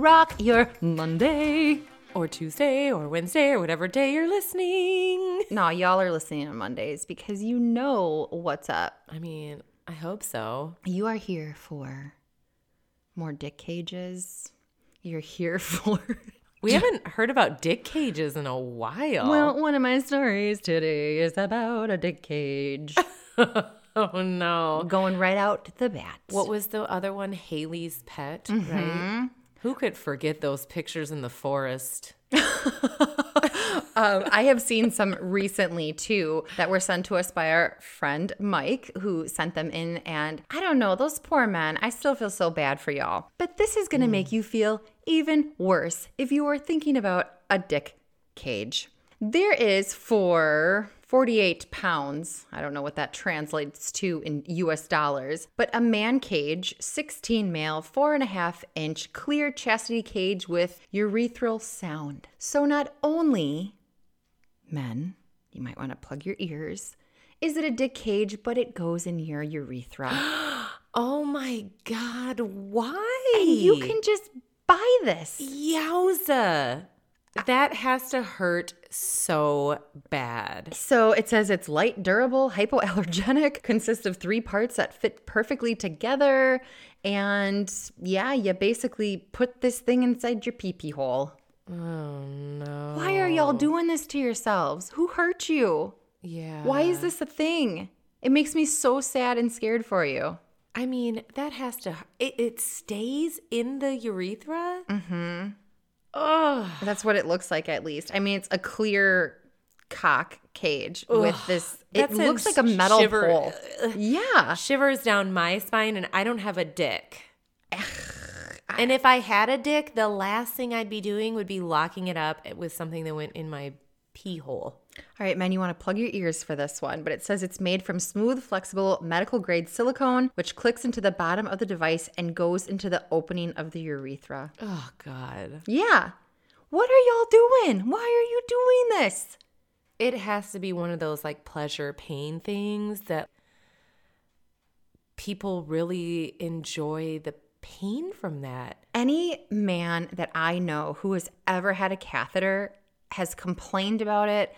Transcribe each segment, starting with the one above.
rock your Monday. Or Tuesday or Wednesday or whatever day you're listening. No, y'all are listening on Mondays because you know what's up. I mean, I hope so. You are here for more dick cages. You're here for. We haven't heard about dick cages in a while. Well, one of my stories today is about a dick cage oh no. going right out to the bat. What was the other one? Haley's pet, right? Mm-hmm. Who could forget those pictures in the forest? Um, I have seen some recently too that were sent to us by our friend Mike, who sent them in. And I don't know, those poor men, I still feel so bad for y'all. But this is going to make you feel even worse if you are thinking about a dick cage. There is for 48 pounds, I don't know what that translates to in US dollars, but a man cage, 16 male, four and a half inch clear chastity cage with urethral sound. So not only men, you might want to plug your ears. Is it a dick cage, but it goes in your urethra? Oh my god, why? and you can just buy this. Yowza. That has to hurt so bad. So it says it's light, durable, hypoallergenic, consists of three parts that fit perfectly together. And yeah, you basically put this thing inside your pee pee hole. Oh no. Why are y'all doing this to yourselves? Who hurt you? Yeah. Why is this a thing? It makes me so sad and scared for you. I mean, that has to. It, it stays in the urethra. Mm-hmm. Oh, That's what it looks like, at least. I mean, it's a clear cock cage with this. It looks like a metal shiver- pole. Yeah. shivers down my spine, and I don't have a dick. and if I had a dick, the last thing I'd be doing would be locking it up with something that went in my pee hole. All right, man, you want to plug your ears for this one, but it says it's made from smooth, flexible, medical grade silicone, which clicks into the bottom of the device and goes into the opening of the urethra. Oh God, Yeah. What are y'all doing? Why are you doing this? it has to be one of those like pleasure pain things that people really enjoy the pain from that. Any man that I know who has ever had a catheter has complained about it.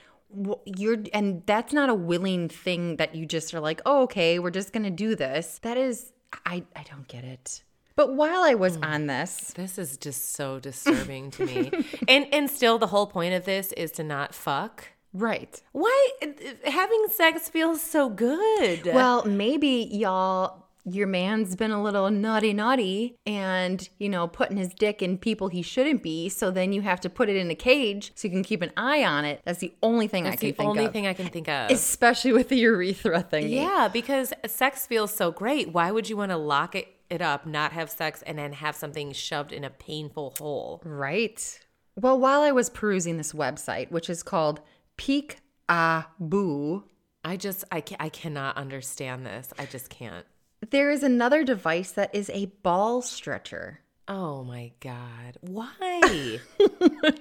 You're and that's not a willing thing that you just are like, oh, okay, we're just gonna do this. That is, I I don't get it. But while I was mm. on this, This is just so disturbing to me. And and still the whole point of this is to not fuck. right? Why uh, having sex feels so good? Well, maybe y'all, your man's been a little naughty, naughty, and you know, putting his dick in people he shouldn't be. So then you have to put it in a cage so you can keep an eye on it. That's the only thing I that's can the think only of. thing I can think of. Especially with the urethra thing. yeah, because sex feels so great. Why would you want to lock it, it up, not have sex, and then have something shoved in a painful hole? Right. Well, while I was perusing this website, which is called Peek Ah Boo, I just I I cannot understand this. I just can't. There is another device that is a ball stretcher. Oh my god. Why?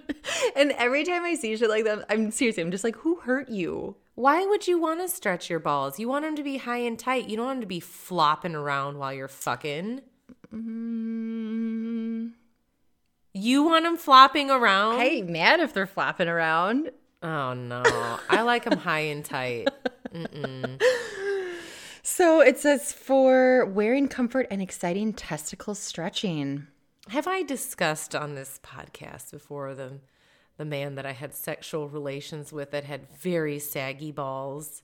And every time I see shit like that, I'm seriously, I'm just like, who hurt you? Why would you want to stretch your balls? You want them to be high and tight. You don't want them to be flopping around while you're fucking. Mm, You want them flopping around? I ain't mad if they're flapping around. Oh no. I like them high and tight. So it says for wearing comfort and exciting testicle stretching. Have I discussed on this podcast before the the man that I had sexual relations with that had very saggy balls?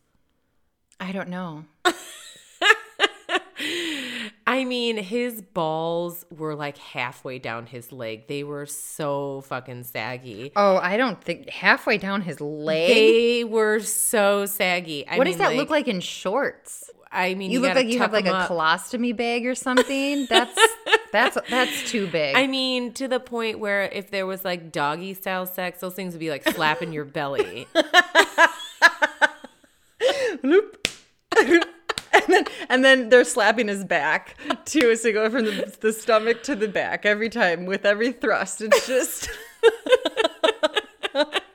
I don't know. I mean, his balls were like halfway down his leg. They were so fucking saggy. Oh, I don't think halfway down his leg. They were so saggy. I what mean, does that look like in shorts? I mean, You, look like you have like a up. colostomy bag or something. That's that's that's too big. I mean, to the point where if there was like doggy style sex, those things would be like slapping your belly. and then and then they're slapping his back too, so go from the, the stomach to the back every time with every thrust. It's just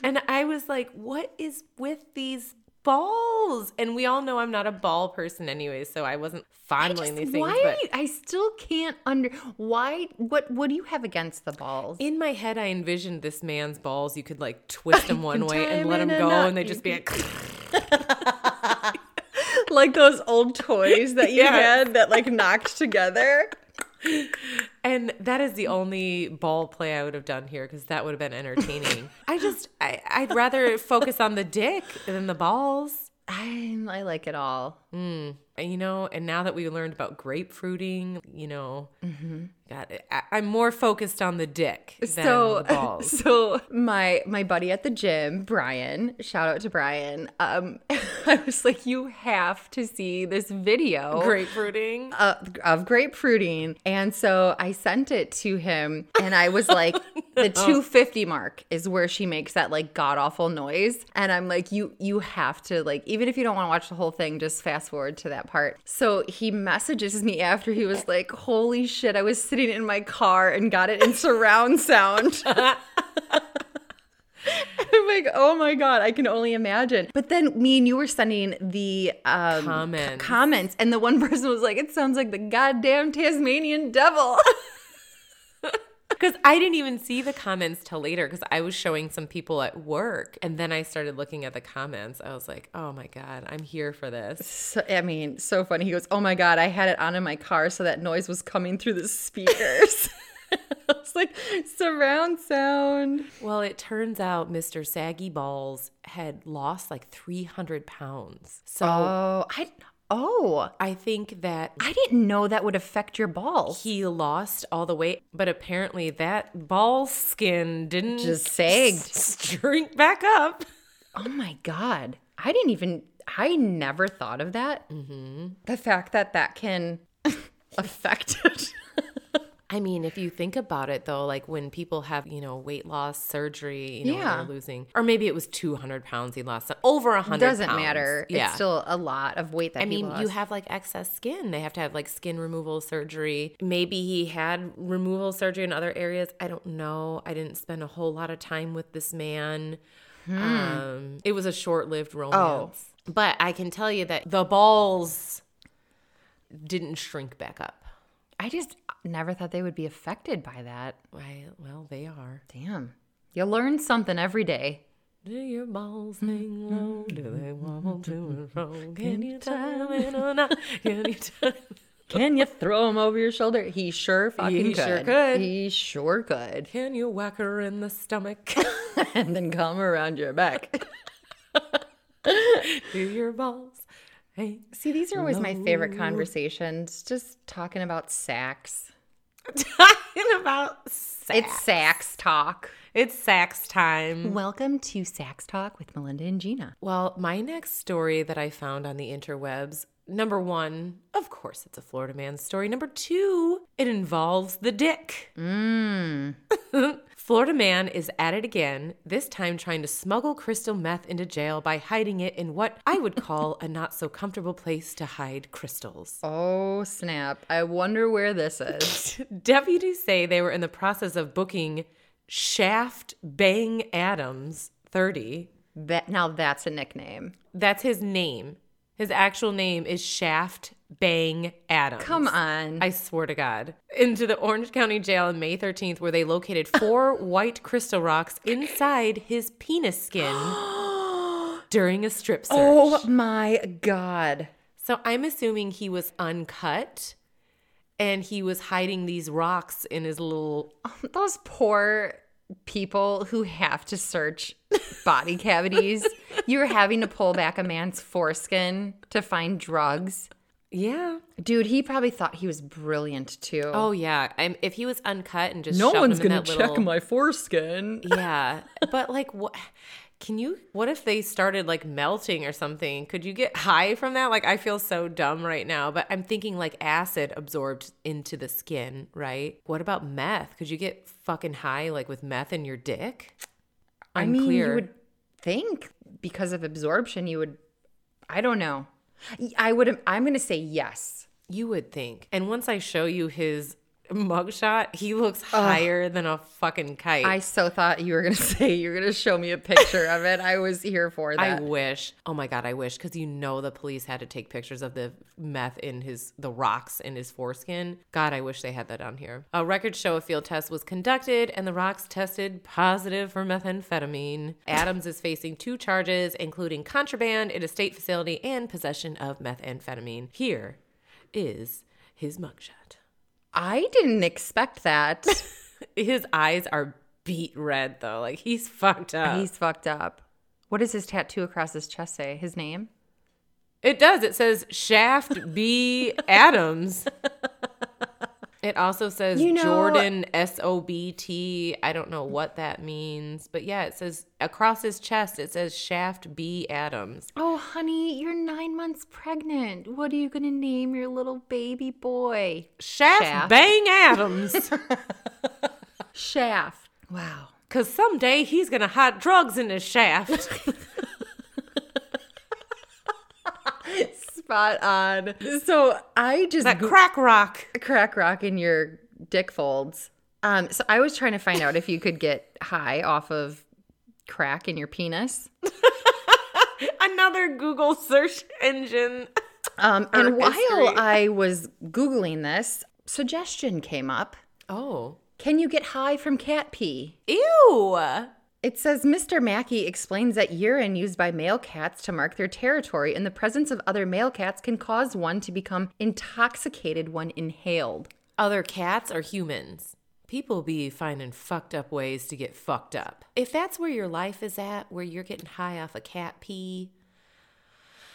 And I was like, what is with these balls. And we all know I'm not a ball person anyway, so I wasn't fondling these things. why but I still can't under why what what do you have against the balls? in my head, I envisioned this man's balls. You could like twist them one way and let them go, knot. and they'd just be like, like those old toys that you had that like knocked together. and that is the only ball play I would have done here because that would have been entertaining. I just, I, I'd rather focus on the dick than the balls. I I like it all. And, you know, and now that we learned about grapefruiting, you know, God, I, I'm more focused on the dick than so the balls. so my my buddy at the gym brian shout out to brian um i was like you have to see this video Grapefruiting. uh, of grapefruiting. And so i sent it to him and i was like the 250 mark is where she makes that like god awful noise. And i'm like you you have to like even if you don't want to watch the whole thing just fast forward to that part so he messages me after he was like holy shit i was sitting in my car and got it in surround sound I'm like, oh my god, I can only imagine. But then me and you were sending the um, Comments. comments, and the one person was like, "It sounds like the goddamn Tasmanian devil." Because I didn't even see the comments till later because I was showing some people at work. And then I started looking at the comments. I was like, oh my God, I'm here for this. So, I mean, so funny. He goes, "Oh my god, I had it on in my car, so that noise was coming through the speakers." I was like, surround sound. Well, it turns out Mr. Saggy Balls had lost like 300 pounds. So Oh, I oh, I think that I didn't know that would affect your balls. he lost all the weight, but apparently that ball skin didn't Just sagged. shrink back up. Oh my God. I didn't even, I never thought of that. Mm-hmm. The fact that that can affect it. I mean, if you think about it though, like when people have, you know, weight loss surgery, you know, Yeah. they're losing, or maybe it was 200 pounds he lost, over 100 Doesn't pounds. matter. Yeah. It's still a lot of weight that I mean, you have like excess skin. They have to have like skin removal surgery. Maybe he had removal surgery in other areas. I don't know. I didn't spend a whole lot of time with this man. Um, it was a short lived romance. But I can tell you that the balls didn't shrink back up. I just never thought they would be affected by that. Right. Well, they are. Damn. You learn something every day. Do your balls hang low? Do they wobble to and fro? Can you tie them in a knot? Can you tie Can you throw him over your shoulder? He sure fucking He could. sure could. He sure could. Can you whack her in the stomach? and then come around your back. Do your balls hang? See, these are always my favorite conversations. Just talking about sex. Talking about sex. It's sax talk. It's sex time. Welcome to Sax Talk with Melinda and Gina. Well, my next story that I found on the interwebs number one, of course, it's a Florida man story. Number two, it involves the dick. Mmm. Florida man is at it again, this time trying to smuggle crystal meth into jail by hiding it in what I would call a not so comfortable place to hide crystals. Oh, snap. I wonder where this is. Deputies say they were in the process of booking Shaft Bang Adams, 30. that now that's a nickname. That's his name. His actual name is Shaft Bang Adams. Come on. I swear to God. Into the Orange County Jail on May 13th, where they located four white crystal rocks inside his penis skin during a strip oh search. oh my God. So I'm assuming he was uncut and he was hiding these rocks in his little. Those poor people who have to search body cavities. You're having to pull back a man's foreskin to find drugs. Yeah. Dude, he probably thought he was brilliant too. Oh, yeah. I'm, if he was uncut and just no one's gonna check little, my foreskin. Yeah. But like what can you what if they started like melting or something? Could you get high from that? Like I feel so dumb right now, but I'm thinking like acid absorbed into the skin, right? What about meth? Could you get fucking high like with meth in your dick? I mean, Unclear. you would think because of absorption, you would. I don't know. I would. I'm going to say yes. You would think. And once I show you his mugshot, he looks higher than a fucking kite. I so thought you were gonna say you were gonna show me a picture of it. I was here for that. I wish. Oh my god, I wish because you know the police had to take pictures of the meth in his the rocks in his foreskin. God, I wish they had that on here. A records show a field test was conducted and the rocks tested positive for methamphetamine. Adams is facing two charges, including contraband in a state facility and possession of methamphetamine. Here is his mugshot. I didn't expect that. His eyes are beat red though, like he's fucked up. He's fucked up. What does his tattoo across his chest say? His name? It does. It says Shaft B. Adams. It also says You know- Jordan S O B T. I don't know what that means, but yeah, it says across his chest. It says Shaft B. Adams. Oh, honey, you're nine months pregnant. What are you gonna name your little baby boy? Shaft, Shaft. Bang Adams. Shaft. Wow. Cause someday he's gonna hide drugs in his shaft. Spot on. So I just that crack rock. crack rock in your dick folds. Um, so I was trying to find out if you could get high off of crack in your penis. Another Google search engine. Um, and while history. I was Googling this, suggestion came up. Oh. Can you get high from cat pee? Ew. It says Mr. Mackey explains that urine used by male cats to mark their territory in the presence of other male cats can cause one to become intoxicated when inhaled. other cats or humans. People be finding fucked up ways to get fucked up. If that's where your life is at, where you're getting high off a cat pee,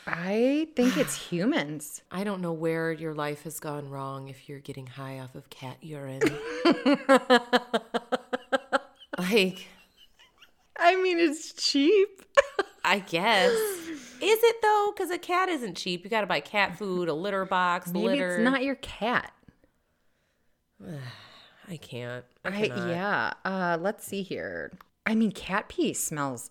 I think it's humans. I don't know where your life has gone wrong if you're getting high off of cat urine. like, I mean, it's cheap. I guess. Is it though? Because a cat isn't cheap. You got to buy cat food, a litter box, Maybe litter. it's not your cat. I can't. I I, yeah. Uh, let's see here. I mean, cat pee smells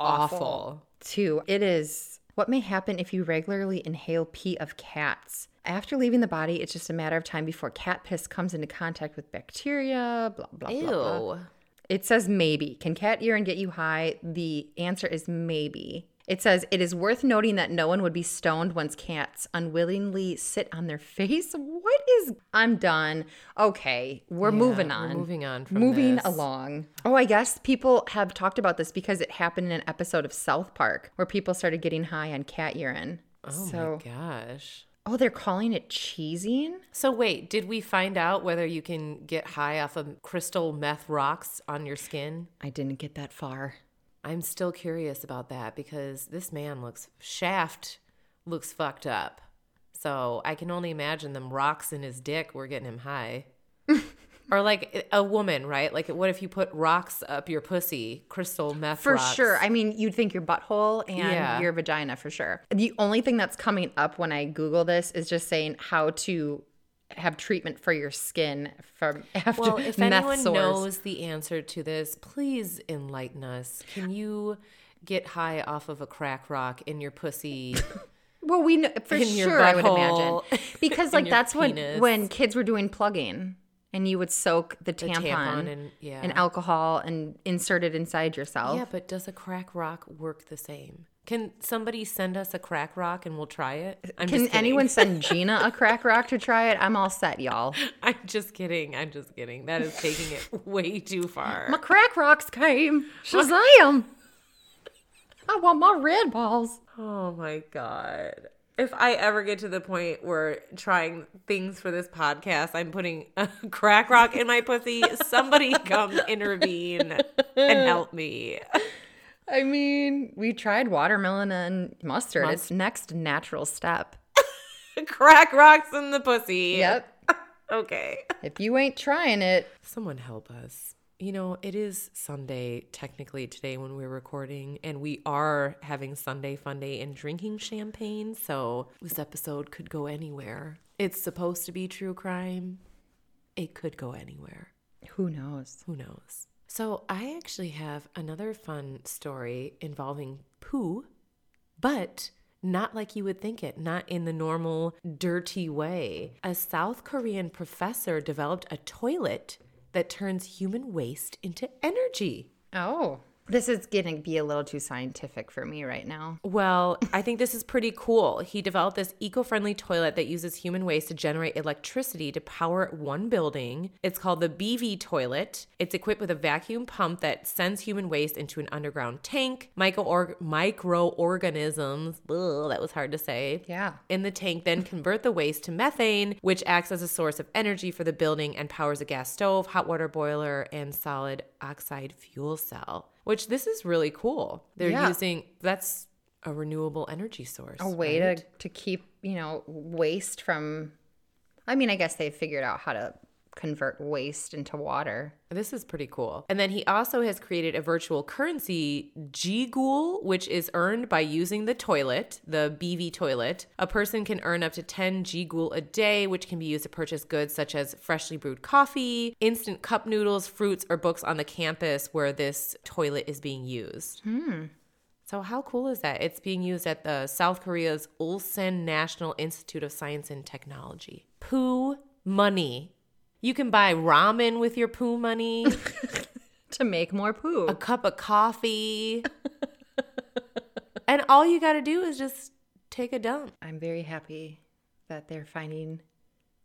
awful. Awful. Too. It is what may happen if you regularly inhale pee of cats. After leaving the body, it's just a matter of time before cat piss comes into contact with bacteria. Blah blah Ew. blah. blah. It says maybe. Can cat urine get you high? The answer is maybe. It says it is worth noting that no one would be stoned once cats unwillingly sit on their face. What is? I'm done. Okay, we're moving we're on. moving on from moving this. along. Oh, I guess people have talked about this because it happened in an episode of South Park where people started getting high on cat urine. Oh so, my gosh. Oh, they're calling it cheesing. So wait, did we find out whether you can get high off of crystal meth rocks on your skin? I didn't get that far. I'm still curious about that because this man looks shaft looks fucked up. So I can only imagine them rocks in his dick were getting him high. or like a woman, right? Like what if you put rocks up your pussy, crystal meth For rocks? sure. I mean, you'd think your butthole and Yeah. your vagina for sure. The only thing that's coming up when I Google this is just saying how to have treatment for your skin from after Well, if meth anyone sores. knows the answer to this, please enlighten us. Can you get high off of a crack rock in your pussy? Well, we know for sure. I would imagine because like that's penis. when when kids were doing plugging, and you would soak the The tampon, tampon and yeah. and alcohol and insert it inside yourself. Yeah, but does a crack rock work the same? Can somebody send us a crack rock and we'll try it? I'm Can anyone send Gina a crack rock to try it? I'm all set, y'all. I'm just kidding. I'm just kidding. That is taking it way too far. My crack rocks came. Shazam! I want my red balls. Oh my god. If I ever get to the point where trying things for this podcast, I'm putting a crack rock in my pussy, somebody come intervene and help me. I mean, we tried watermelon and mustard. It's next natural step. crack rocks in the pussy. Yep. Okay. if you ain't trying it, Someone help us. You know, it is Sunday technically today when we're recording, and we are having Sunday fun day and drinking champagne. So this episode could go anywhere. It's supposed to be true crime. It could go anywhere. who knows? Who knows? So I actually have another fun story involving poo, but not like you would think it, not in the normal dirty way. A South Korean professor developed a toilet that turns human waste into energy. Oh. This is going to be a little too scientific for me right now. Well, I think this is pretty cool. He developed this eco friendly toilet that uses human waste to generate electricity to power one building. It's called the BV toilet. It's equipped with a vacuum pump that sends human waste into an underground tank. Micro microorganisms, ugh, that was hard to say. Yeah. In the tank, then convert the waste to methane, which acts as a source of energy for the building and powers a gas stove, hot water boiler, and solid oxide fuel cell which this is really cool. They're Yeah. using that's a renewable energy source. A way right? to, to keep, you know, waste from. I mean, I guess they figured out how to convert waste into water. This is pretty cool. And then he also has created a virtual currency, Ggool, which is earned by using the toilet, the BV toilet. A person can earn up to 10 Ggool a day, which can be used to purchase goods such as freshly brewed coffee, instant cup noodles, fruits, or books on the campus where this toilet is being used. Hmm. So how cool is that? It's being used at the South Korea's Ulsan National Institute of Science and Technology. Poo money. You can buy ramen with your poo money, To make more poo. a cup of coffee. and all you got to do is just take a dump. I'm very happy that they're finding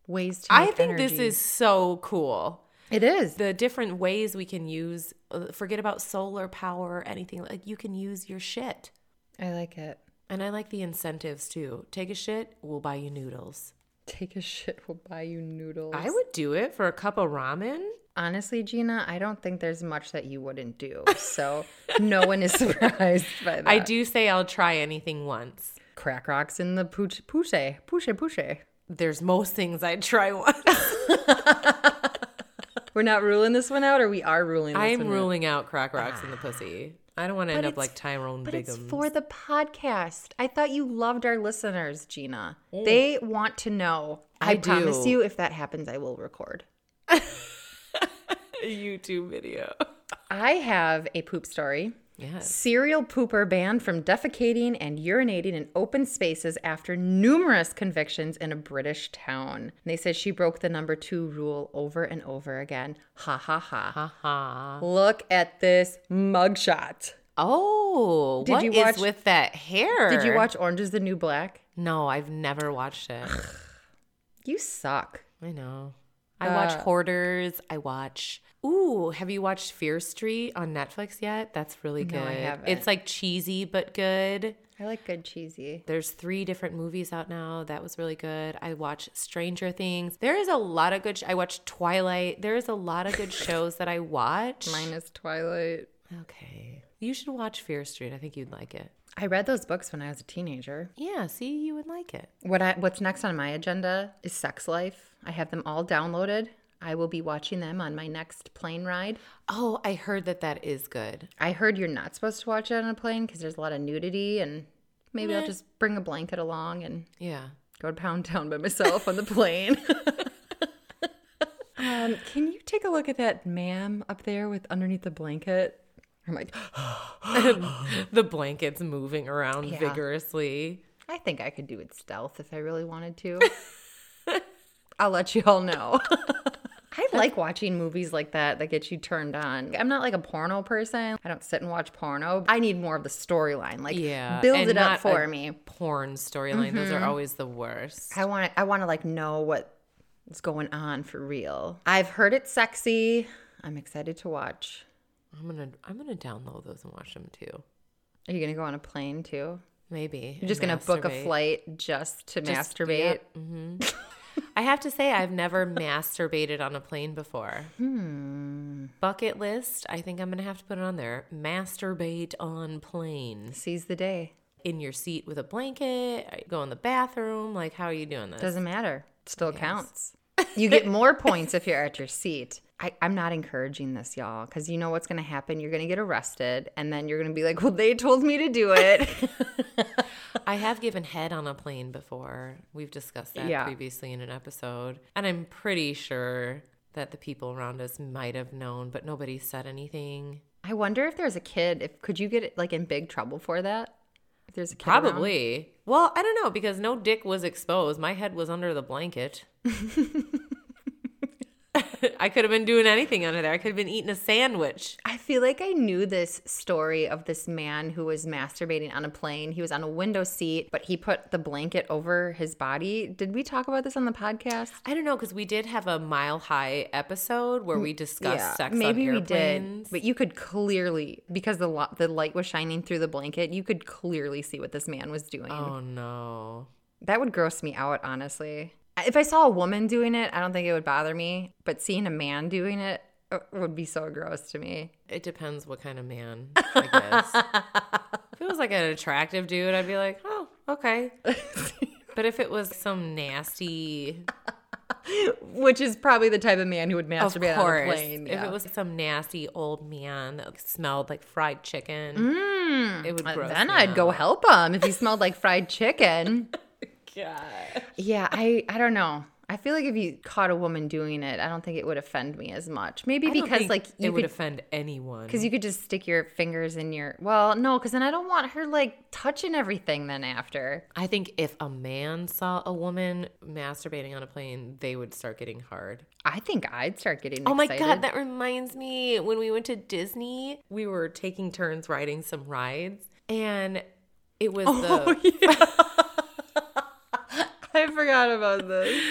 ways to I think this is so cool. It is. The different ways we can use uh, forget about solar power, or anything like you can use your shit. I like it. And I like the incentives too. Take a shit, we'll buy you noodles. Take a shit, we'll buy you noodles. I would do it for a cup of ramen. Honestly, Gina, I don't think there's much that you wouldn't do. So no one is surprised by that. I do say I'll try anything once. Crack rocks in the pooch, pushe, pushe, pushe. There's most things I'd try once. We're not ruling this one out, or we are ruling this I'm one out? ruling out crack rocks in the pussy. I don't want to end up like Tyrone But it's for the podcast. I thought you loved our listeners, Gina. Oh. They want to know. I, I promise you, if that happens, I will record. a YouTube video. I have a poop story. Yes. Serial pooper banned from defecating and urinating in open spaces after numerous convictions in a British town. And they said she broke the number two rule over and over again. Ha ha ha. Ha ha. Look at this mugshot. Oh, Did what you is watch- with that hair? Did you watch Orange is the New Black? No, I've never watched it. You suck. I know. I watch Uh, Hoarders. I watch. Ooh, have you watched Fear Street on Netflix yet? That's really good. No, I haven't. It's like cheesy but good. I like good cheesy. There's three different movies out now. That was really good. I watch Stranger Things. There is a lot of good. Sh- I watch Twilight. There is a lot of good shows that I watch. Minus Twilight. Okay, you should watch Fear Street. I think you'd like it. I read those books when I was a teenager. Yeah, see, you would like it. What I what's next on my agenda is Sex Life. I have them all downloaded. I will be watching them on my next plane ride. Oh, I heard that that is good. I heard you're not supposed to watch it on a plane because there's a lot of nudity, and maybe I'll just bring a blanket along and Yeah. go to Pound Town by myself on the plane. um, can you take a look at that ma'am up there with underneath the blanket? I'm like, the blanket's moving around Yeah. vigorously. I think I could do it stealth if I really wanted to. I'll let you all know. I like watching movies like that that get you turned on. I'm not like a porno person. I don't sit and watch porno. I need more of the storyline. Like Yeah. build it up for a me. Porn storyline. Those are always the worst. I want to I want to like know what's going on for real. I've heard it's sexy. I'm excited to watch. I'm gonna I'm gonna download those and watch them too. Are you going to go on a plane too? Maybe. You're just going to book a flight just to Just- masturbate? yeah, mhm. I have to say I've never masturbated on a plane before. Hmm. Bucket list. I think I'm gonna have to put it on there. Masturbate on plane. Seize the day. In your seat with a blanket. Go in the bathroom. Like how are you doing this? Doesn't matter. It still counts. You get more points if you're at your seat. I, I'm not encouraging this, y'all, because you know what's going to happen. You're going to get arrested, and then you're going to be like, well, they told me to do it. I have given head on a plane before. We've discussed that Yeah. previously in an episode. And I'm pretty sure that the people around us might have known, but nobody said anything. I wonder if there's a kid, if could you get like in big trouble for that? If there's a kid around? Probably. Well, I don't know because no dick was exposed. My head was under the blanket. I could have been doing anything under there. I could have been eating a sandwich. I feel like I knew this story of this man who was masturbating on a plane. He was on a window seat, but he put the blanket over his body. Did we talk about this on the podcast? I don't know because we did have a mile high episode where we discussed sex maybe we did. But you could clearly, because the lo- the light was shining through the blanket, you could clearly see what this man was doing. Oh no. That would gross me out, honestly. If I saw a woman doing it, I don't think it would bother me. But seeing a man doing it uh, would be so gross to me. It depends what kind of man, I guess. if it was like an attractive dude, I'd be like, oh, okay. but if it was some nasty, Which is probably the type of man who would masturbate on a plane. if yeah. it was some nasty old man that smelled like fried chicken, it would Uh, gross then I'd go help him if he smelled like fried chicken. God. Yeah, I I don't know. I feel like if you caught a woman doing it, I don't think it would offend me as much. Maybe I because like it you would offend anyone. because you could just stick your fingers in your well, no, because then I don't want her like touching everything then after. I think if a man saw a woman masturbating on a plane, they would start getting hard. I think I'd start getting Oh my god, that reminds me when we went to Disney, we were taking turns riding some rides and it was oh, the I forgot about this.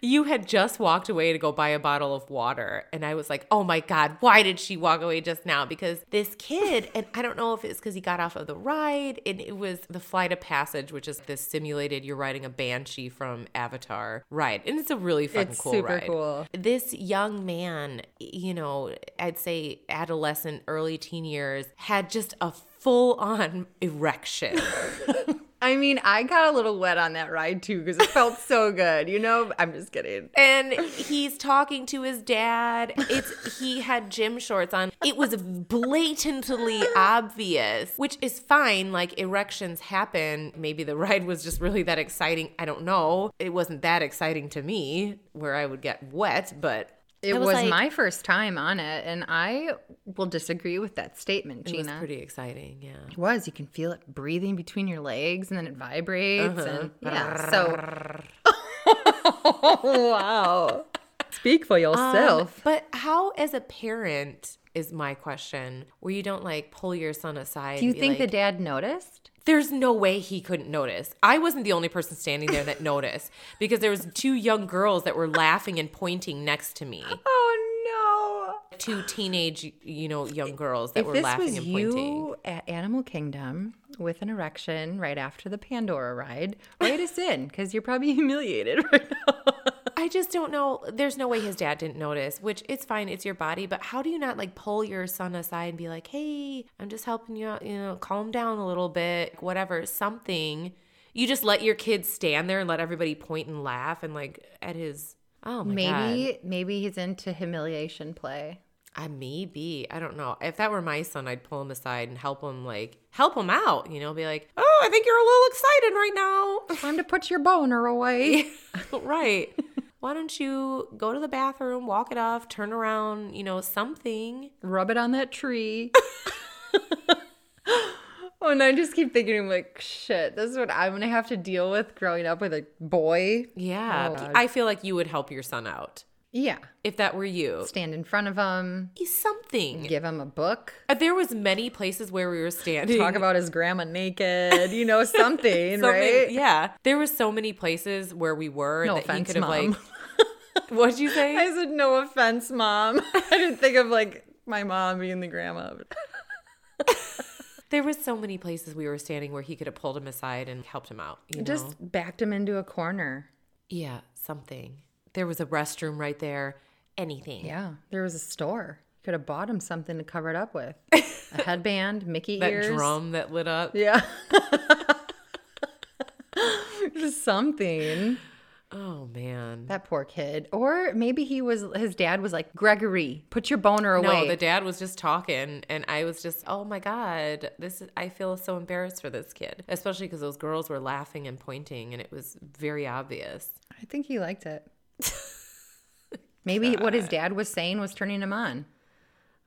you had just walked away to go buy a bottle of water and I was like, "Oh my god, why did she walk away just now?" Because this kid, and I don't know if it's cuz he got off of the ride and it was the Flight of Passage, which is this simulated you're riding a banshee from Avatar ride. And it's a really fucking It's cool super ride. cool. this young man, you know, I'd say adolescent, early teen years, had just a full on erection. I mean, I got a little wet on that ride too because it felt so good. You know, I'm just kidding. and he's talking to his dad. It's he had gym shorts on. It was blatantly obvious, which is fine. Like erections happen. Maybe the ride was just really that exciting. I don't know. It wasn't that exciting to me where I would get wet, but It I was, like- my first time on it, and I will disagree with that statement, it was Gina. pretty exciting. Yeah. It was. You can feel it breathing between your legs, and then it vibrates, Uh-huh. and yeah. So, wow. Speak for Um, yourself. but how, as a parent, is my question, where you don't like pull your son aside? Do you think the dad noticed? There's no way he couldn't notice. I wasn't the only person standing there that noticed because there was two young girls that were laughing and pointing next to me. Oh no. Two teenage, you know, young girls that If were this laughing was and pointing. you at Animal Kingdom with an erection right after the Pandora ride, write us in because you're probably humiliated right now. Just don't know. There's no way his dad didn't notice, which it's fine. It's your body. But how do you not like pull your son aside and be like, hey, I'm just helping you out, you know, calm down a little bit, whatever, something. You just let your kid stand there and let everybody point and laugh and like at his, oh my God. maybe, maybe he's into humiliation play. I maybe. I don't know. If that were my son, I'd pull him aside and help him like help him out, you know, be like, "Oh, I think you're a little excited right now." Time to put your boner away. right. Why don't you go to the bathroom, walk it off, turn around, you know, something. Rub it on that tree. oh, and I just keep thinking, I'm like, shit, this is what I'm gonna have to deal with growing up with a boy. Yeah. Oh, I feel like you would help your son out Yeah. if that were you. Stand in front of him, Something. give him a book, Uh, There was many places where we were standing. talk about his grandma naked, you know, something, So right? yeah. There was so many places where we were No that he offense, could have Mom. like What'd you say? I said, no offense, mom. I didn't think of like my mom being the grandma. There was so many places we were standing where he could have pulled him aside and helped him out. You know? Just backed him into a corner. yeah, something. There was a restroom right there. Anything. Yeah, there was a store. Could have bought him something to cover it up with. A headband, Mickey That ears. drum that lit up. Yeah. Just something. Oh man. That poor kid. Or maybe he was his dad was like, Gregory, put your boner away. No, the dad was just talking, and I was just, oh my god, this is. I feel so embarrassed for this kid, especially because those girls were laughing and pointing, and it was very obvious. I think he liked it. maybe what his dad was saying was turning him on.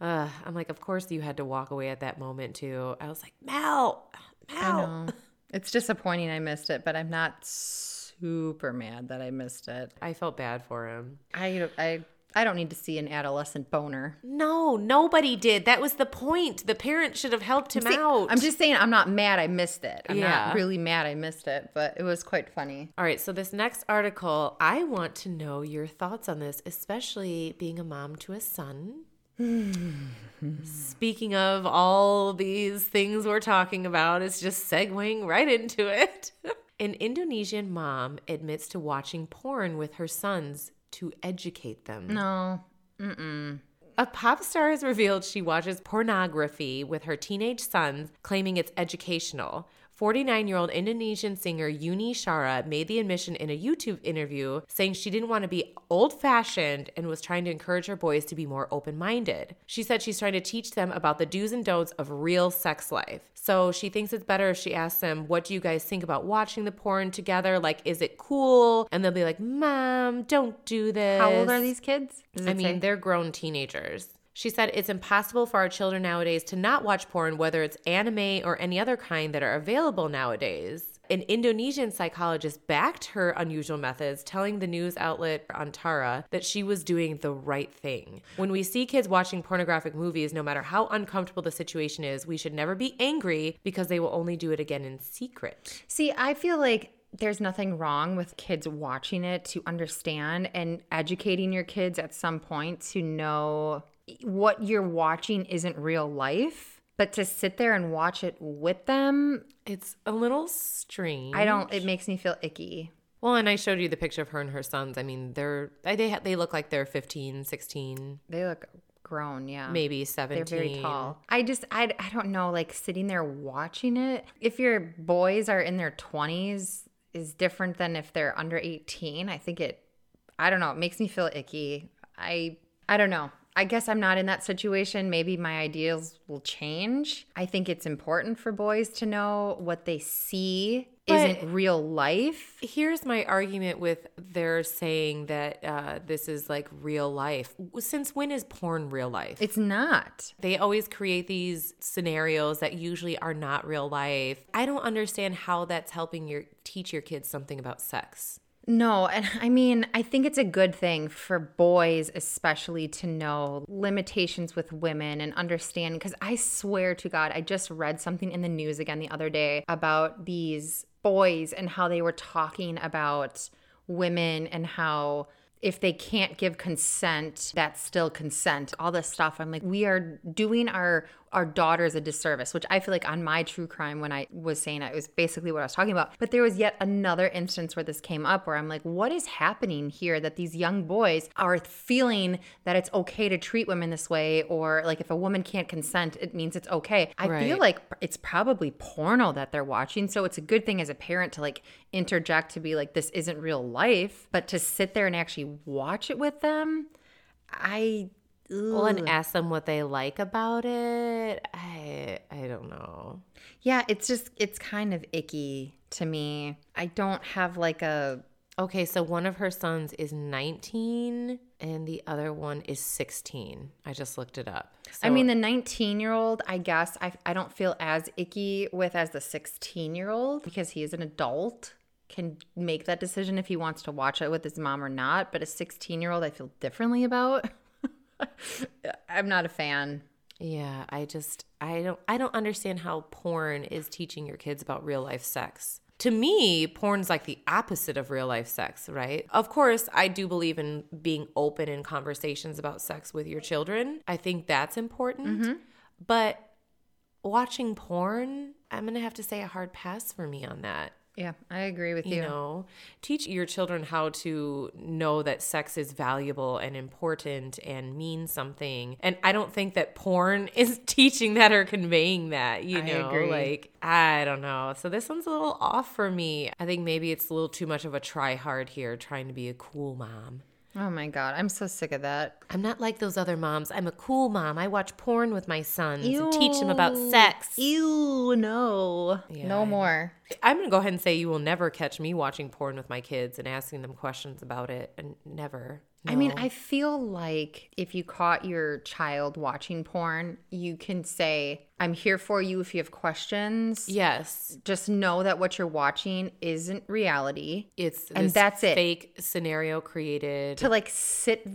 Uh, I'm like, of course you had to walk away at that moment too. I was like, Mel. know. It's disappointing I missed it, but I'm not super mad that I missed it. I felt bad for him. I I I don't need to see an adolescent boner. No, nobody did. That was the point. The parent should have helped him out. I'm just saying I'm not mad I missed it. I'm Yeah. not really mad I missed it, but it was quite funny. All right, so this next article, I want to know your thoughts on this, especially being a mom to a son. Speaking of all these things we're talking about, it's just segueing right into it. An Indonesian mom admits to watching porn with her sons to educate them. No. Mm-mm. A pop star has revealed she watches pornography with her teenage sons, claiming it's educational. 49 year old Indonesian singer Yuni Shara made the admission in a YouTube interview, saying she didn't want to be old fashioned and was trying to encourage her boys to be more open minded. She said she's trying to teach them about the do's and don'ts of real sex life. So she thinks it's better if she asks them, What do you guys think about watching the porn together? Like, is it cool? And they'll be like, Mom, don't do this. How old are these kids? I mean, say? they're grown teenagers. She said it's impossible for our children nowadays to not watch porn, whether it's anime or any other kind that are available nowadays. An Indonesian psychologist backed her unusual methods, telling the news outlet Antara that she was doing the right thing. When we see kids watching pornographic movies, no matter how uncomfortable the situation is, we should never be angry because they will only do it again in secret. See, I feel like there's nothing wrong with kids watching it to understand and educating your kids at some point to know what you're watching isn't real life. But to sit there and watch it with them, It's a little strange. I don't, it makes me feel icky. Well, and I showed you the picture of her and her sons. I mean, they're they they look like they're 15, 16, They look grown, yeah. maybe 17. They're very tall. I just, I, I don't know, like sitting there watching it. If your boys are in their 20s, is different than if they're under 18. I think it, I don't know, it makes me feel icky. I, I don't know. I guess I'm not in that situation. Maybe my ideals will change. I think it's important for boys to know what they see But- isn't real life. Here's my argument with their saying that uh, this is like real life. Since when is porn real life? It's not. they always create these scenarios that usually are not real life. I don't understand how that's helping your teach your kids something about sex. No, and I mean, I think it's a good thing for boys, especially, to know limitations with women and understand. Because I swear to God, I just read something in the news again the other day about these boys and how they were talking about women and how if they can't give consent, that's still consent. All this stuff. I'm like, we are doing our our daughters a disservice, which I feel like on my true crime when I was saying it, it was basically what I was talking about. But there was yet another instance where this came up where I'm like, what is happening here that these young boys are feeling that it's okay to treat women this way, or like if a woman can't consent, it means it's okay. I feel like it's probably porno that they're watching. So it's a good thing as a parent to like interject to be like, this isn't real life, but to sit there and actually watch it with them, I. Well, and ask them what they like about it. I I don't know. Yeah, it's just it's kind of icky to me. I don't have like a Okay, so one of her sons is 19 and the other one is 16. I just looked it up. I mean the 19-year-old, I guess I I don't feel as icky with as the 16-year-old because he is an adult can make that decision if he wants to watch it with his mom or not, but a 16-year-old I feel differently about. I'm not a fan. Yeah, I just I don't I don't understand how porn is teaching your kids about real life sex. To me, porn's like the opposite of real life sex, right? Of course, I do believe in being open in conversations about sex with your children. I think that's important. Mm-hmm. But watching porn, I'm going to have to say a hard pass for me on that. Yeah, I agree with You you. know, teach your children how to know that sex is valuable and important and means something. And I don't think that porn is teaching that or conveying that, you I know, agree. like I don't know. So this one's a little off for me. I think maybe it's a little too much of a try hard here trying to be a cool mom. Oh my god, I'm so sick of that. I'm not like those other moms. I'm a cool mom. I watch porn with my sons and teach them about sex. Ew, no. Yeah, no I- more. I'm going to go ahead and say you will never catch me watching porn with my kids and asking them questions about it. And never, I mean, I feel like if you caught your child watching porn, you can say, I'm here for you if you have questions. Yes, Just know that what you're watching isn't reality. it's And this that's it. Fake scenario created. To like sit,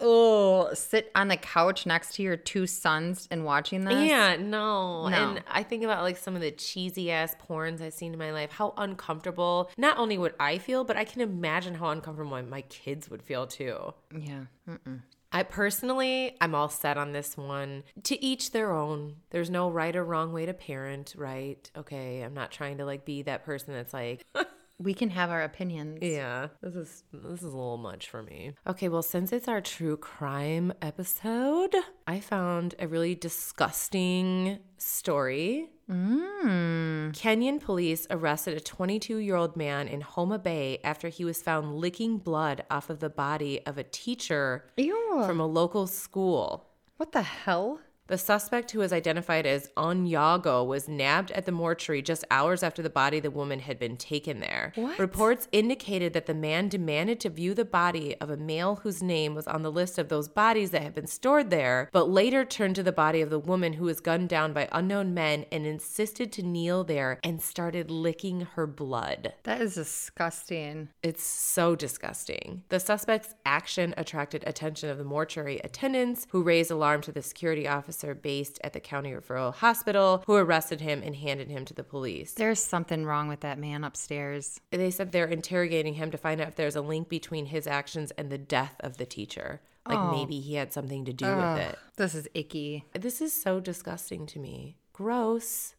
oh, sit on the couch next to your two sons and watching this. Yeah, no. No. And I think about like some of the cheesy ass porns I've seen in my life, how uncomfortable not only would I feel, but I can imagine how uncomfortable my, kids would feel too. Yeah. Mm-mm. I personally, I'm all set on this one. To each their own. There's no right or wrong way to parent, right? Okay, I'm not trying to like be that person that's like, We can have our opinions. yeah, this is this is a little much for me. Okay, well, since it's our true crime episode, I found a really disgusting story. Mm. Kenyan police arrested a 22 year old man in Homa Bay after he was found licking blood off of the body of a teacher Ew. from a local school. what the hell? The suspect, who was identified as Onyango, was nabbed at the mortuary just hours after the body of the woman had been taken there. What? Reports indicated that the man demanded to view the body of a male whose name was on the list of those bodies that had been stored there, but later turned to the body of the woman who was gunned down by unknown men and insisted to kneel there and started licking her blood. That is disgusting. It's so disgusting. The suspect's action attracted attention of the mortuary attendants, who raised alarm to the security officer based at the county referral hospital, who arrested him and handed him to the police. There's something wrong with that man upstairs. They said they're interrogating him to find out if there's a link between his actions and the death of the teacher. Like Oh. maybe he had something to do Ugh, with it. This is icky. This is so disgusting to me. Gross.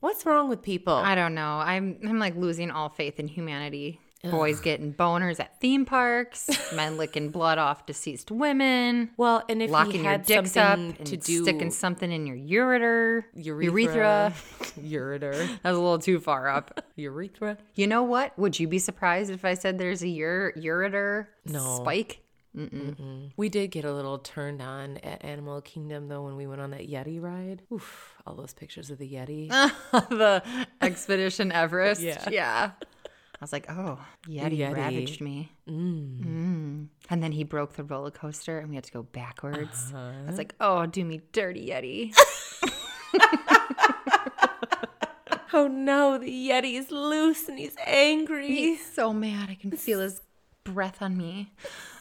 What's wrong with people? I don't know. I'm I'm like losing all faith in humanity. Boys getting boners at theme parks, men licking blood off deceased women, well, and if locking he your had dicks up and to do sticking something in your ureter, urethra, ureter, That was a little too far up. urethra. You know what? Would you be surprised if I said there's a ure- ureter No. spike? We did get a little turned on at Animal Kingdom though when we went on that Yeti ride. Oof, all those pictures of the Yeti. the Expedition Everest. Yeah. Yeah. I was like, oh, Yeti, Yeti. ravaged me. Mm. And then he broke the roller coaster and we had to go backwards. I was like, oh, do me dirty, Yeti. oh no, the Yeti's loose and he's angry. He's so mad. I can feel his breath on me.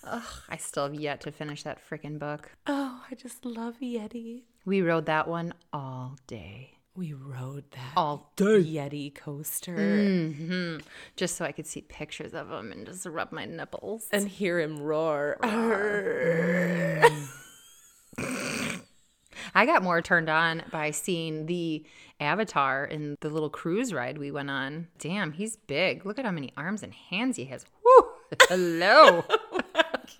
Ugh, I still have yet to finish that freaking book. oh, I just love Yeti. We rode that one all day. We rode that All day Yeti coaster hmm Just so I could see pictures of him and just rub my nipples. and hear him roar. I got more turned on by seeing the avatar in the little cruise ride we went on. Damn, he's big. Look at how many arms and hands he has. Woo! Hello.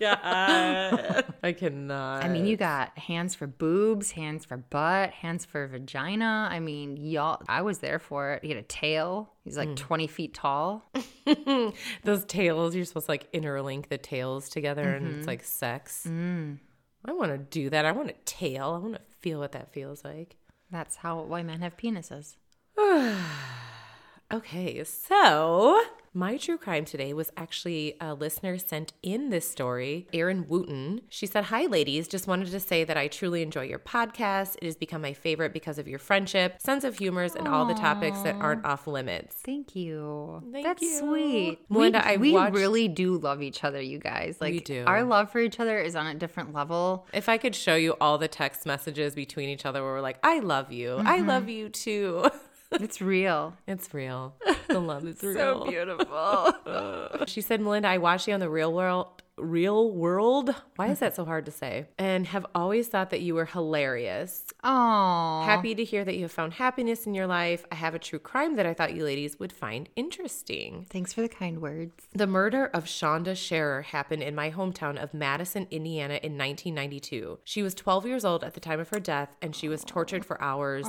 I cannot. I mean, you got hands for boobs, hands for butt, hands for vagina. I mean, y'all, I was there for it. He had a tail. He's like hmm. 20 feet tall. those tails, you're supposed to like interlink the tails together and it's mm-hmm. like sex. Mm. I want to do that. I want a tail. I want to feel what that feels like. That's how white men have penises. Okay, so my true crime today was actually a listener sent in this story, Erin Wooten. She said, Hi, ladies. Just wanted to say that I truly enjoy your podcast. It has become my favorite because of your friendship, sense of humors, and all the topics that aren't off limits. Thank you. Thank That's you. sweet. Melinda, we I we watched- really do love each other, you guys. Like do. our love for each other is on a different level. If I could show you all the text messages between each other where we're like, I love you. I mm-hmm. love you too. It's real. it's real. The love is real. So beautiful. She said, Melinda, I watched you on the real world. Real world? Why is that so hard to say? And have always thought that you were hilarious. Oh, Happy to hear that you have found happiness in your life. I have a true crime that I thought you ladies would find interesting. Thanks for the kind words. The murder of Shanda Sharer happened in my hometown of Madison, Indiana in 1992. She was 12 years old at the time of her death and she was tortured for hours.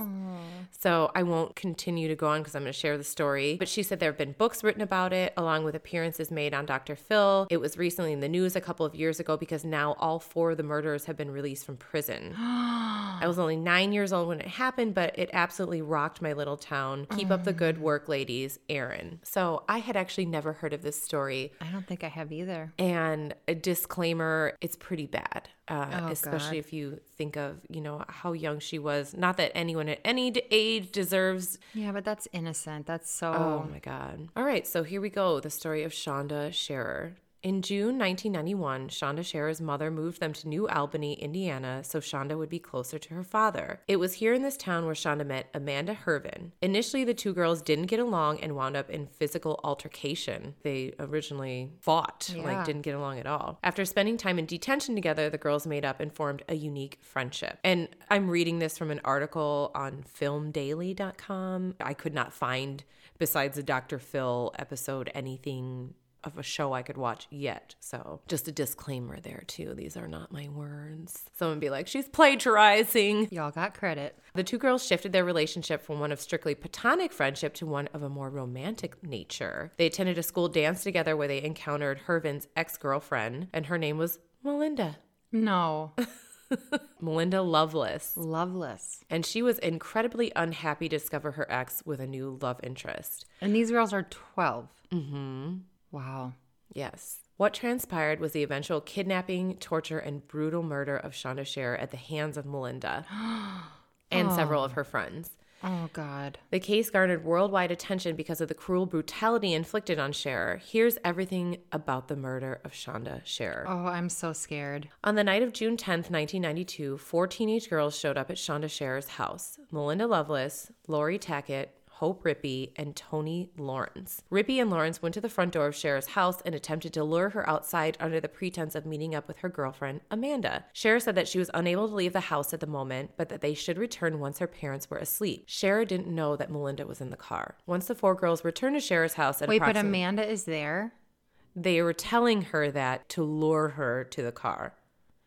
So I won't continue to go on because I'm going to share the story. But she said there have been books written about it, along with appearances made on Dr. Phil. It was recently in the news a couple of years ago because now all four of the murderers have been released from prison. I was only nine years old when it happened, but it absolutely rocked my little town. Keep up the good work, ladies. Erin. So I had actually never heard of this story. I don't think I have either. And a disclaimer, it's pretty bad. Uh, Oh, especially God. if you think of, you know, how young she was. Not that anyone at any age deserves Yeah, but that's innocent. That's so. Oh my God. All right, so here we go the story of Shanda Sharer. In June 1991, Shanda Sharer's mother moved them to New Albany, Indiana, so Shanda would be closer to her father. It was here in this town where Shanda met Amanda Heavrin. Initially, the two girls didn't get along and wound up in physical altercation. They originally fought, Yeah. like, didn't get along at all. After spending time in detention together, the girls made up and formed a unique friendship. And I'm reading this from an article on filmdaily.com. I could not find, besides the Dr. Phil episode, anything of a show I could watch yet. So just a disclaimer there too. These are not my words. Someone be like, she's plagiarizing. Y'all got credit. The two girls shifted their relationship from one of strictly platonic friendship to one of a more romantic nature. They attended a school dance together where they encountered Heavrin's ex girlfriend, and her name was Melinda. No. Melinda Lovelace. Loveless. And she was incredibly unhappy to discover her ex with a new love interest. And these girls are 12. Mm-hmm. Wow. Yes. What transpired was the eventual kidnapping, torture, and brutal murder of Shanda Sharer at the hands of Melinda and oh. several of her friends. Oh, God. The case garnered worldwide attention because of the cruel brutality inflicted on Sharer. Here's everything about the murder of Shanda Sharer. Oh, I'm so scared. On the night of June 10th, 1992, four teenage girls showed up at Shanda Sharer's house Melinda Lovelace, Laurie Tackett, Hope Rippey, and Toni Lawrence. Rippey and Lawrence went to the front door of Sharer's house and attempted to lure her outside under the pretense of meeting up with her girlfriend, Amanda. Sharer said that she was unable to leave the house at the moment, but that they should return once her parents were asleep. Sharer didn't know that Melinda was in the car. Once the four girls returned to Sharer's house at Wait, but Amanda is there? they were telling her that to lure her to the car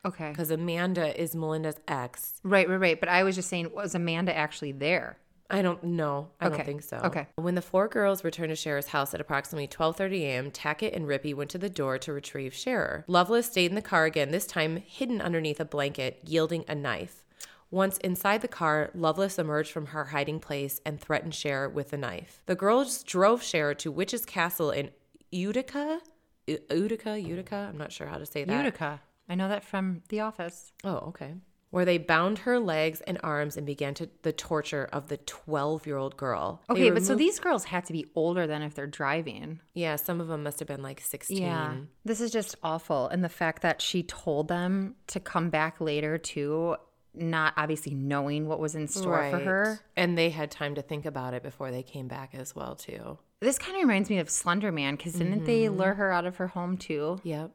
Okay. because Amanda is Melinda's ex. Right, right, right. But I was just saying, was Amanda actually there? I don't know. I Okay. don't think so. Okay. When the four girls returned to Cher's house at approximately 12:30 a.m., Tackett and Rippey went to the door to retrieve Sharer. Lovelace stayed in the car again, this time hidden underneath a blanket, yielding a knife. Once inside the car, Lovelace emerged from her hiding place and threatened Sharer with the knife. The girls drove Sharer to Witch's Castle in Utica. U- Utica, Utica. I'm not sure how to say that. Utica. I know that from The Office. Oh, okay. Where they bound her legs and arms and began to the torture of the 12 year old girl. They Okay, but so these girls had to be older than if they're driving. yeah, some of them must have been like 16. Yeah. This is just awful. And the fact that she told them to come back later too, not obviously knowing what was in store for her. And they had time to think about it before they came back as well, too. This kind of reminds me of Slender Man because didn't they mm-hmm. lure her out of her home too? Yep.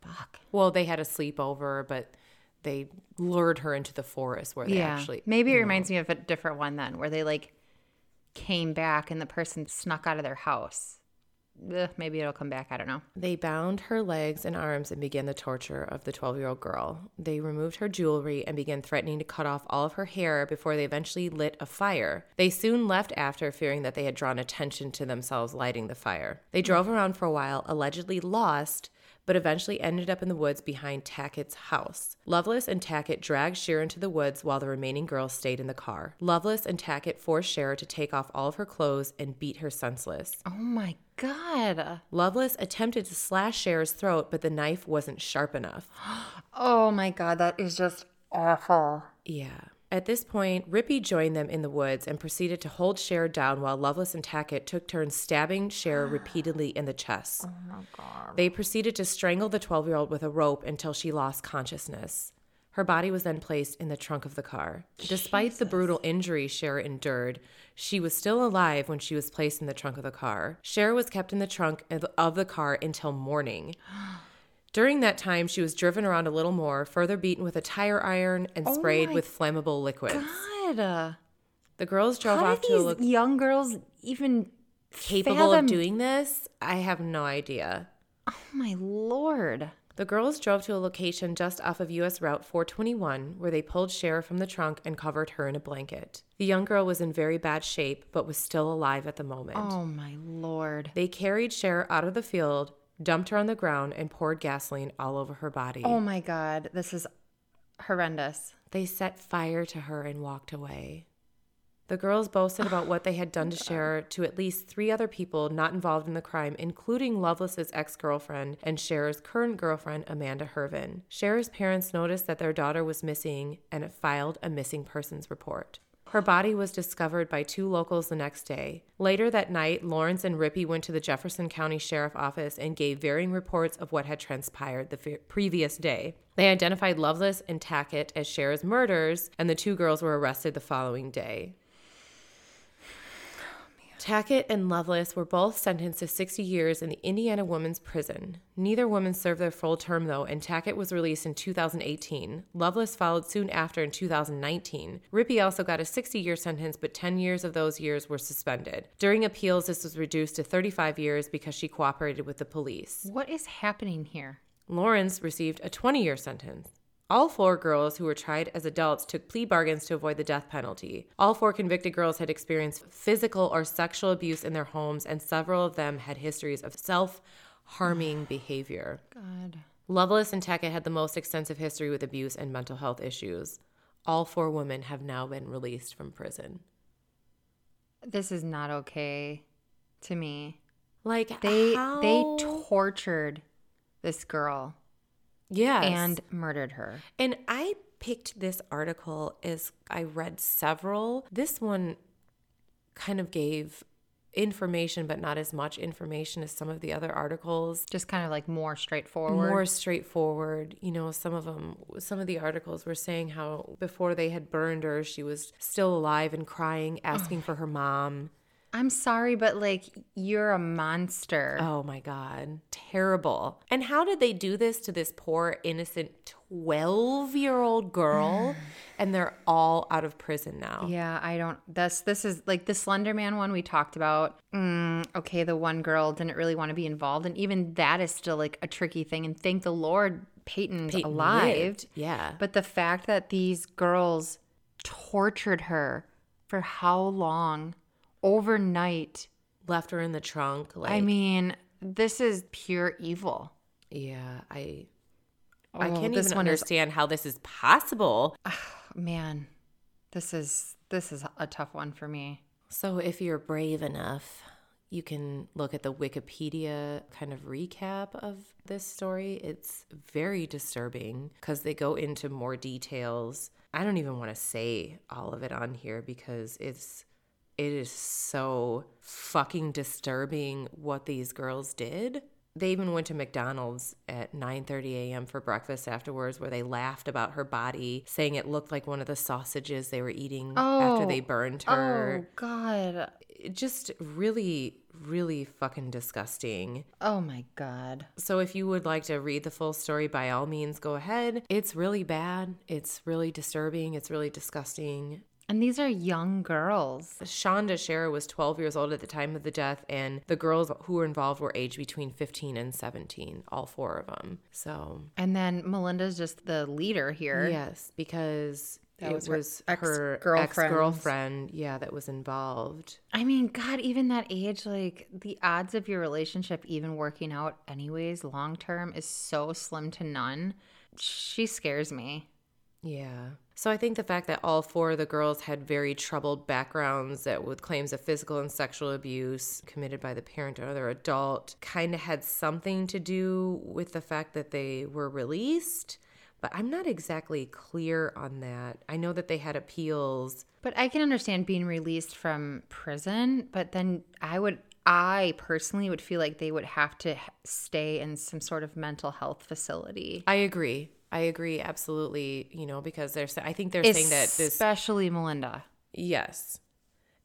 Fuck. Well, they had a sleepover, but they lured her into the forest where they Yeah. actually. Maybe it mm. reminds me of a different one then where they like came back and the person snuck out of their house. Ugh, maybe it'll come back. I don't know. They bound her legs and arms and began the torture of the 12 year old girl. They removed her jewelry and began threatening to cut off all of her hair before they eventually lit a fire. They soon left after, fearing that they had drawn attention to themselves lighting the fire. They mm. drove around for a while, allegedly lost, but eventually ended up in the woods behind Tackett's house. Lovelace and Tackett dragged Sharer into the woods while the remaining girls stayed in the car. Lovelace and Tackett forced Sharer to take off all of her clothes and beat her senseless. Oh my God. Lovelace attempted to slash Cher's throat, but the knife wasn't sharp enough. Oh my God. That is just awful. Yeah. At this point, Rippey joined them in the woods and proceeded to hold Cher down while Lovelace and Tackett took turns stabbing Cher repeatedly in the chest. Oh. They proceeded to strangle the 12 year old with a rope until she lost consciousness. Her body was then placed in the trunk of the car. Despite the brutal injuries Cher endured, she was still alive when she was placed in the trunk of the car. Cher was kept in the trunk of the car until morning. During that time, she was driven around a little more, further beaten with a tire iron and oh sprayed with flammable liquids. God. The girls drove How off to a these lo- young girls even capable fathom- of doing this. I have no idea. Oh my lord. The girls drove to a location just off of US Route 421 where they pulled Cher from the trunk and covered her in a blanket. The young girl was in very bad shape but was still alive at the moment. Oh my lord. They carried Cher out of the field, dumped her on the ground, and poured gasoline all over her body. Oh my God. This is horrendous. They set fire to her and walked away. The girls boasted about what they had done to Cher to at least three other people not involved in the crime, including Loveless's ex girlfriend and Cher's current girlfriend, Amanda Heavrin. Cher's parents noticed that their daughter was missing and filed a missing persons report. Her body was discovered by two locals the next day. Later that night, Lawrence and Rippey went to the Jefferson County Sheriff Office and gave varying reports of what had transpired the f- previous day. They identified Loveless and Tackett as Cher's murders, and the two girls were arrested the following day. Tackett and Lovelace were both sentenced to 60 years in the Indiana Women's Prison. Neither woman served their full term, though, and Tackett was released in 2018. Lovelace followed soon after in 2019. Rippey also got a 60 year sentence, but 10 years of those years were suspended. During appeals, this was reduced to 35 years because she cooperated with the police. What is happening here? Lawrence received a 20 year sentence. All four girls who were tried as adults took plea bargains to avoid the death penalty. All four convicted girls had experienced physical or sexual abuse in their homes, and several of them had histories of self harming behavior. God. Lovelace and Tackett had the most extensive history with abuse and mental health issues. All four women have now been released from prison. This is not okay to me. Like They how- they tortured this girl yes. and murdered her. And I picked this article as I read several. This one kind of gave information, but not as much information as some of the other articles. Just kind of like more straightforward. More straightforward. You know, some of them, some of the articles were saying how before they had burned her, she was still alive and crying, asking for her mom. I'm sorry, but like you're a monster. Oh my God. Terrible. And how did they do this to this poor, innocent 12 year old girl? and they're all out of prison now. Yeah, I don't. This this is like the Slender Man one we talked about. Mm, okay, the one girl didn't really want to be involved, and even that is still like a tricky thing. And thank the Lord, Payton's Payton alive. lived. Yeah. But the fact that these girls tortured her for how long, overnight. Left her in the trunk. Like, I mean, this is pure evil. yeah, I. I Oh, can't even one is- understand how this is possible. Ah, man, this is this is a tough one for me. So, if you're brave enough, you can look at the Wikipedia kind of recap of this story. It's very disturbing because they go into more details. I don't even want to say all of it on here because it's it is so fucking disturbing what these girls did. They even went to McDonald's at 9:30 a.m. for breakfast afterwards where they laughed about her body, saying it looked like one of the sausages they were eating after Oh. they burned her Oh God. it just really really fucking disgusting Oh my God. so if you would like to read the full story by all means go ahead it's really bad it's really disturbing it's really disgusting And these are young girls. Shanda Sharer was 12 years old at the time of the death, and the girls who were involved were aged between 15 and 17, all four of them. So, And then Melinda's just the leader here. yes, because That it was was, her ex-girlfriend's- ex-girlfriend, yeah, that was involved. I mean, God, even that age, like the odds of your relationship even working out, anyways, long term is so slim to none. She scares me. Yeah. So I think the fact that all four of the girls had very troubled backgrounds that with claims of physical and sexual abuse committed by the parent or other adult kind of had something to do with the fact that they were released, but I'm not exactly clear on that. I know that they had appeals. But I can understand being released from prison, but then I would, I personally would feel like they would have to stay in some sort of mental health facility. I agree. I agree absolutely, you know, because they're I think they're saying that this Especially Melinda. Yes.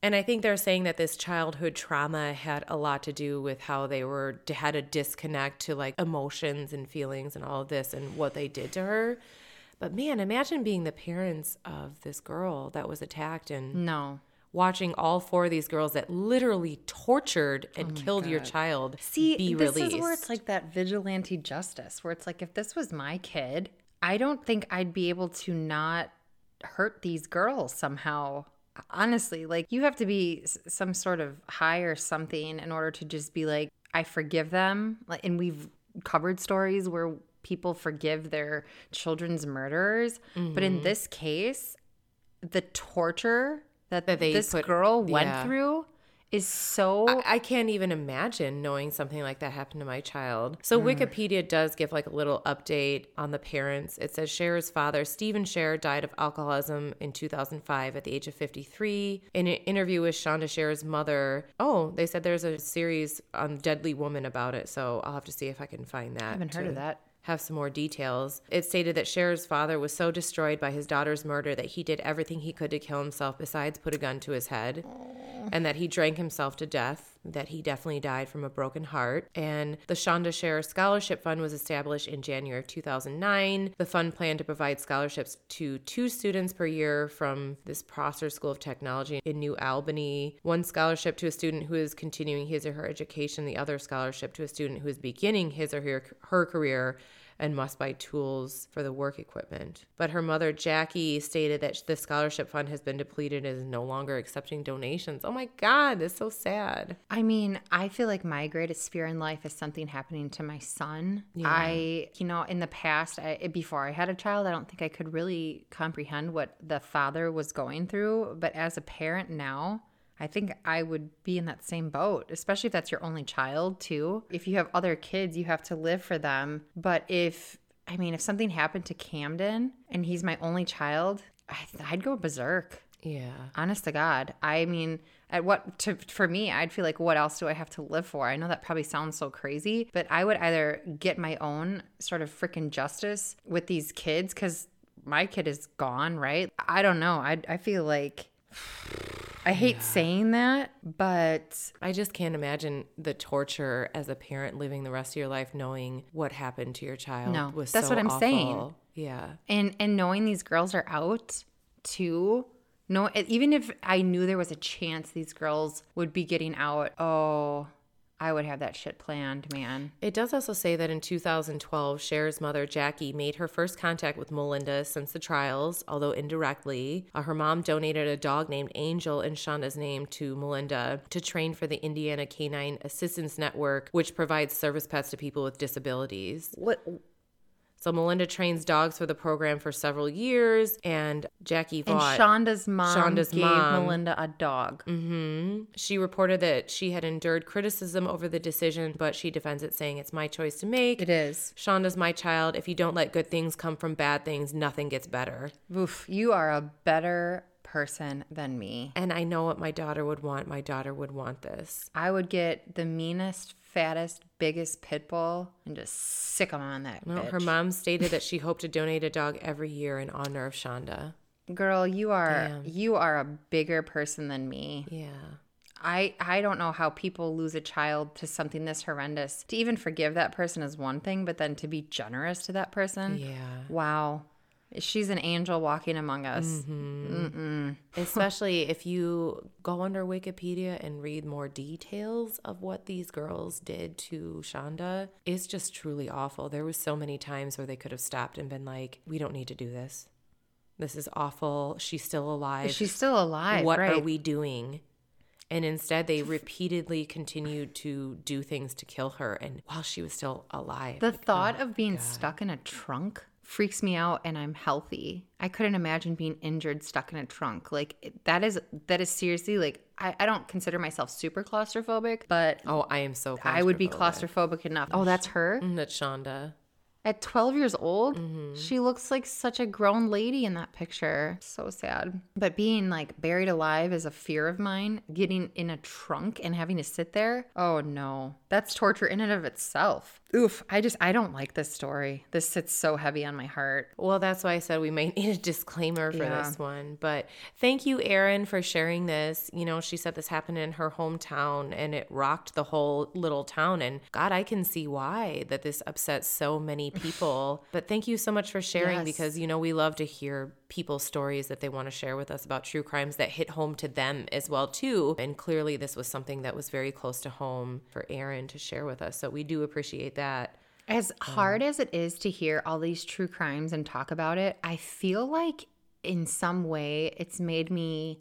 And I think they're saying that this childhood trauma had a lot to do with how they were had a disconnect to like emotions and feelings and all of this and what they did to her. But man, imagine being the parents of this girl that was attacked and No. Watching all four of these girls that literally tortured oh and killed your child See, be this released. is where it's like that vigilante justice, where it's like if this was my kid, I don't think I'd be able to not hurt these girls somehow. Honestly, like you have to be some sort of high or something in order to just be like, I forgive them. Like, And we've covered stories where people forgive their children's murderers. But in mm-hmm. this case, the torture that, That they this put- girl went yeah. through is so. I can't even imagine knowing something like that happened to my child. So mm. Wikipedia does give like a little update on the parents. It says Cher's father, Stephen Cher, died of alcoholism in 2005 at the age of 53. In an interview with Shanda Cher's mother, oh, they said there's a series on Deadly Woman about it. So I'll have to see if I can find that. I haven't heard of that. Have some more details. It stated that Cher's father was so destroyed by his daughter's murder that he did everything he could to kill himself besides put a gun to his head, and that he drank himself to death, that he definitely died from a broken heart. And the Shanda Cher Scholarship Fund was established in January of 2009. The fund planned to provide scholarships to two students per year from this Prosser School of Technology in New Albany, one scholarship to a student who is continuing his or her education, the other scholarship to a student who is beginning his or her, her career and must buy tools for the work equipment. But her mother, Jackie, stated that the scholarship fund has been depleted and is no longer accepting donations. Oh my God, that's so sad. I mean, I feel like my greatest fear in life is something happening to my son. I, you know, in the past, I, before I had a child, I don't think I could really comprehend what the father was going through. But as a parent now, I think I would be in that same boat, especially if that's your only child, too. If you have other kids, you have to live for them. But if, I mean, if something happened to Camden and he's my only child, I, I'd go berserk. Yeah. Honest to God. I mean, at what to for me, I'd feel like what else do I have to live for? I know that probably sounds so crazy, but I would either get my own sort of freaking justice with these kids cuz my kid is gone, right? I don't know. I I feel like I hate saying that, but I just can't imagine the torture as a parent living the rest of your life knowing what happened to your child. No, was that's so what I'm saying. Yeah. and and knowing these girls are out too no even if i knew there was a chance these girls would be getting out oh i would have that shit planned man It does also say that in 2012, Cher's mother, Jackie, made her first contact with Melinda since the trials, although indirectly. Uh, her mom donated a dog named Angel in Shanda's name to Melinda to train for the Indiana Canine Assistance Network, which provides service pets to people with disabilities. what So Melinda trains dogs for the program for several years, and Jackie and shanda's mom Shanda's gave mom. melinda a dog mm-hmm. She reported that she had endured criticism over the decision, but she defends it, saying it's my choice to make. it is Shanda's my child. If you don't let good things come from bad things, nothing gets better. Oof, you are a better person than me And I know what my daughter would want. My daughter would want this. i would get the meanest fattest biggest pit bull and just sick them on that Well, bitch. her mom stated that she hoped to donate a dog every year in honor of Shanda. girl you are Damn. you are a bigger person than me Yeah. I I don't know how people lose a child to something this horrendous. To even forgive that person is one thing, but then to be generous to that person, Yeah. wow, she's an angel walking among us. Mm-hmm. Especially if you go under Wikipedia and read more details of what these girls did to Shanda, it's just truly awful. There was so many times where they could have stopped and been like, "We don't need to do this. This is awful. She's still alive. She's still alive. what right? are we doing?" And instead, they repeatedly continued to do things to kill her, and while she was still alive. The Like, thought oh, of being God. stuck in a trunk freaks me out, and I'm healthy. I couldn't imagine being injured stuck in a trunk. Like that is that is seriously like I, I don't consider myself super claustrophobic, but Oh, I am so. I would be claustrophobic. claustrophobic enough. Oh, that's her. Mm, That's Shanda. At 12 years old, Mm-hmm. she looks like such a grown lady in that picture. So sad. But being like buried alive is a fear of mine. Getting in a trunk and having to sit there, oh no. That's torture in and of itself. Oof. I just, I don't like this story. This sits so heavy on my heart. Well, that's why I said we might need a disclaimer for Yeah. this one. But thank you, Erin, for sharing this. You know, she said this happened in her hometown and it rocked the whole little town. And God, I can see why that this upsets so many people. but thank you so much for sharing Yes. because, you know, we love to hear people's stories that they want to share with us about true crimes that hit home to them as well too. And clearly this was something that was very close to home for Erin to share with us. So we do appreciate that. As hard as it is to hear all these true crimes and talk about it, I feel like in some way it's made me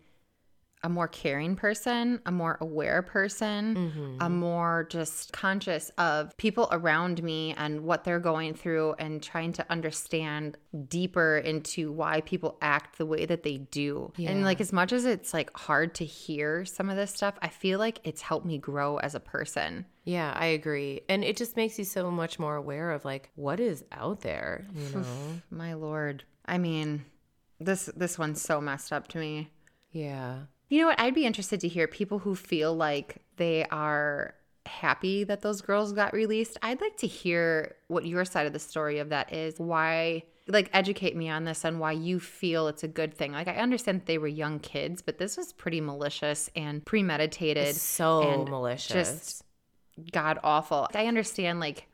a more caring person, a more aware person, mm-hmm. a more just conscious of people around me and what they're going through and trying to understand deeper into why people act the way that they do. And like as much as it's like hard to hear some of this stuff, I feel like it's helped me grow as a person. Yeah, I agree. And it just makes you so much more aware of like what is out there, you know? My lord. I mean, this this one's so messed up to me. yeah. You know what? I'd be interested to hear people who feel like they are happy that those girls got released. I'd like to hear what your side of the story of that is. Why, like, educate me on this and why you feel it's a good thing. Like, I understand that they were young kids, but this was pretty malicious and premeditated, So and malicious. just god awful. I understand, like,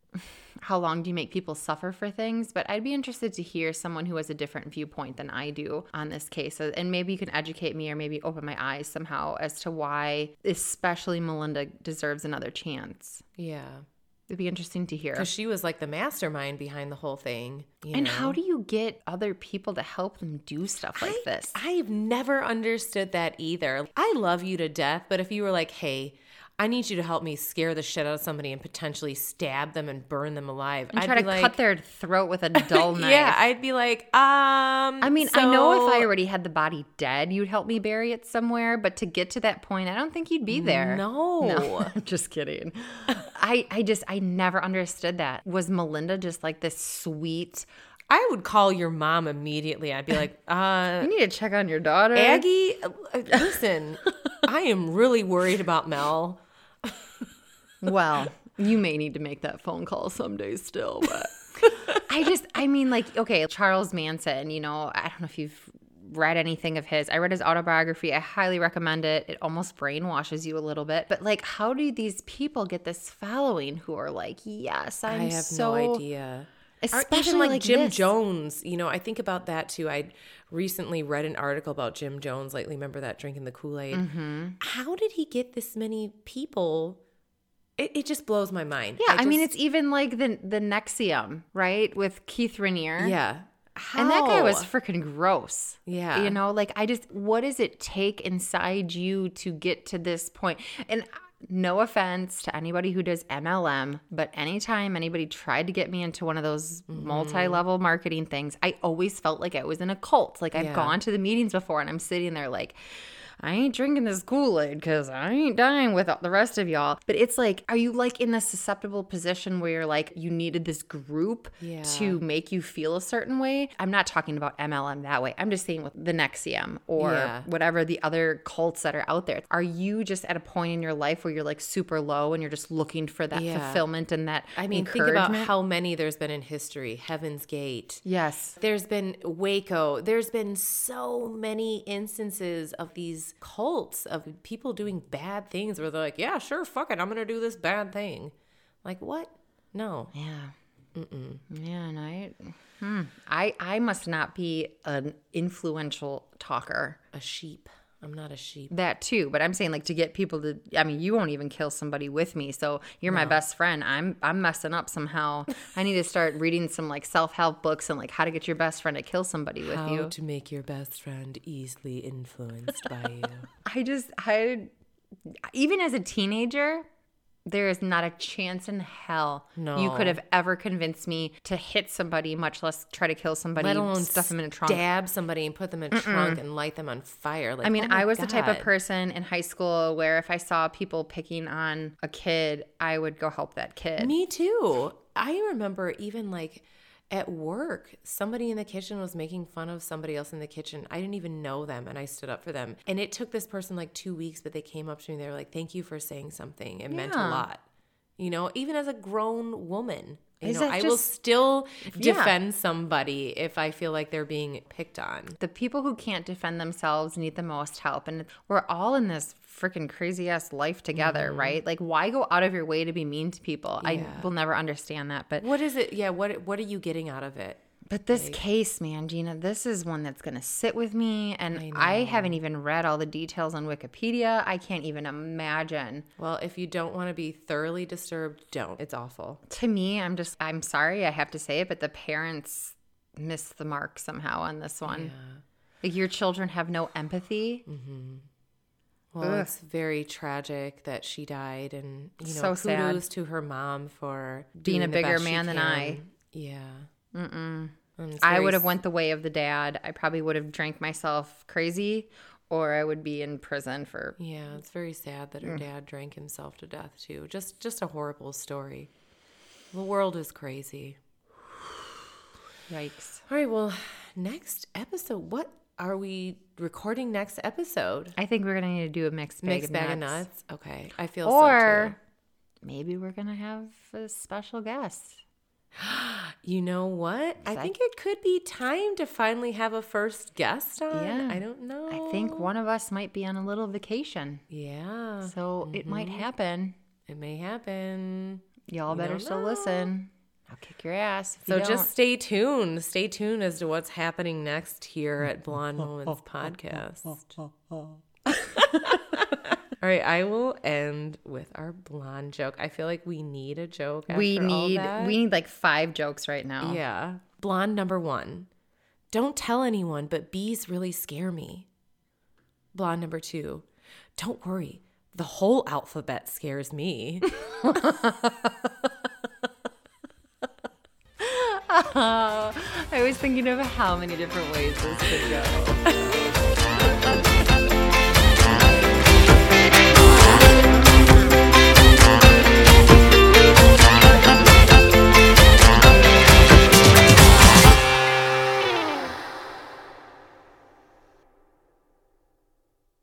how long do you make people suffer for things? But I'd be interested to hear someone who has a different viewpoint than I do on this case. And maybe you can educate me or maybe open my eyes somehow as to why, especially Melinda, deserves another chance. yeah. It'd be interesting to hear. Because she was like the mastermind behind the whole thing. you And know? how do you get other people to help them do stuff like I- this? I've never understood that either. I love you to death, but if you were like, hey, I need you to help me scare the shit out of somebody and potentially stab them and burn them alive. and I'd try to like, cut their throat with a dull knife. Yeah, I'd be like, um. I mean, I know if I already had the body dead, you'd help me bury it somewhere. But to get to that point, I don't think you'd be there. No. just kidding. I, I just, I never understood that. Was Melinda just like this sweet? I would call your mom immediately. I'd be like, uh, You need to check on your daughter. Aggie, uh, listen, I am really worried about Mel. Well, you may need to make that phone call someday still, but I just, I mean, like, okay, Charles Manson, you know, I don't know if you've read anything of his. I read his autobiography. I highly recommend it. It almost brainwashes you a little bit. But like, how do these people get this following who are like, yes, I'm I have so, no idea. Especially even like, like Jim this. Jones. You know, I think about that too. I recently read an article about Jim Jones lately. Remember that drinking the Kool Aid? Mm-hmm. How did he get this many people? It, it just blows my mind. Yeah, I, mean, it's even like the the NXIVM, right, with Keith Raniere. yeah. And that guy was freaking gross. Yeah. You know, like I just, what does it take inside you to get to this point? And no offense to anybody who does MLM, but anytime anybody tried to get me into one of those Mm-hmm. multi level marketing things, I always felt like I was in a cult. Like I've Yeah. gone to the meetings before and I'm sitting there like, I ain't drinking this Kool Aid because I ain't dying with the rest of y'all. But it's like, are you like in a susceptible position where you're like, you needed this group Yeah. to make you feel a certain way? I'm not talking about MLM that way. I'm just saying with the NXIVM or Yeah. whatever the other cults that are out there. Are you just at a point in your life where you're like super low and you're just looking for that Yeah. fulfillment and that I mean, think about how many there's been in history. Heaven's Gate. Yes. There's been Waco. There's been so many instances of these cults of people doing bad things where they're like, yeah, sure, fuck it. I'm going to do this bad thing. Like, what? No. Yeah. Yeah, and I, hmm, I, I must not be an influential talker. A sheep. I'm not a sheep. That too, but I'm saying like to get people to. I mean, you won't even kill somebody with me, so you're my best friend. I'm I'm messing up somehow. I need to start reading some like self help books and like how to get your best friend to kill somebody with How you. to make your best friend easily influenced by you. I just I even as a teenager, there is not a chance in hell you could have ever convinced me to hit somebody, much less try to kill somebody, Let alone stuff them in a trunk. stab somebody and put them in a trunk and light them on fire. Like, I mean, oh I was the type of person in high school where if I saw people picking on a kid, I would go help that kid. Me too. I remember even like at work, somebody in the kitchen was making fun of somebody else in the kitchen. I didn't even know them and I stood up for them. And it took this person like two weeks, but they came up to me. They were like, thank you for saying something. It meant a lot. You know, even as a grown woman, you know, I will just- still Yeah. defend somebody if I feel like they're being picked on. The people who can't defend themselves need the most help. And we're all in this freaking crazy ass life together, right? Like, why go out of your way to be mean to people? I Mm-hmm. Will never understand that. But What is it? Yeah, what what are you getting out of it? But this case, man, Gina, this is one that's going to sit with me. And I, haven't even read all the details on Wikipedia. I can't even imagine. Well, if you don't want to be thoroughly disturbed, don't. It's awful. To me, I'm just, I'm sorry I have to say it, but the parents missed the mark somehow on this one. Like your children have no empathy. Well, Ugh. it's very tragic that she died, and you know, So sad. kudos to her mom for Being a bigger man than I. Yeah. Mm-mm. I would have went the way of the dad. I probably would have drank myself crazy, or I would be in prison for. Yeah, it's very sad Mm. that her dad drank himself to death too. Just, just a horrible story. The world is crazy. Yikes! All right. Well, next episode. What are we recording next episode? I think we're gonna need to do a mixed bag, Mixed of, bag nuts. of nuts. Okay, I feel so or so maybe we're gonna have a special guest. You know what? I think it could be time to finally have a first guest on. Yeah. I don't know. I think one of us might be on a little vacation, Yeah, so it might mm-hmm. happen. it may happen. Y'all better still know. listen. I'll kick your ass. So you just stay tuned. Stay tuned as to what's happening next here at Blonde Moments Podcast. All right, I will end with our blonde joke. I feel like we need a joke. After we need we need like five jokes right now. Yeah. Blonde number one. Don't tell anyone, but bees really scare me. Blonde number two. Don't worry. The whole alphabet scares me. I was thinking of how many different ways this could go.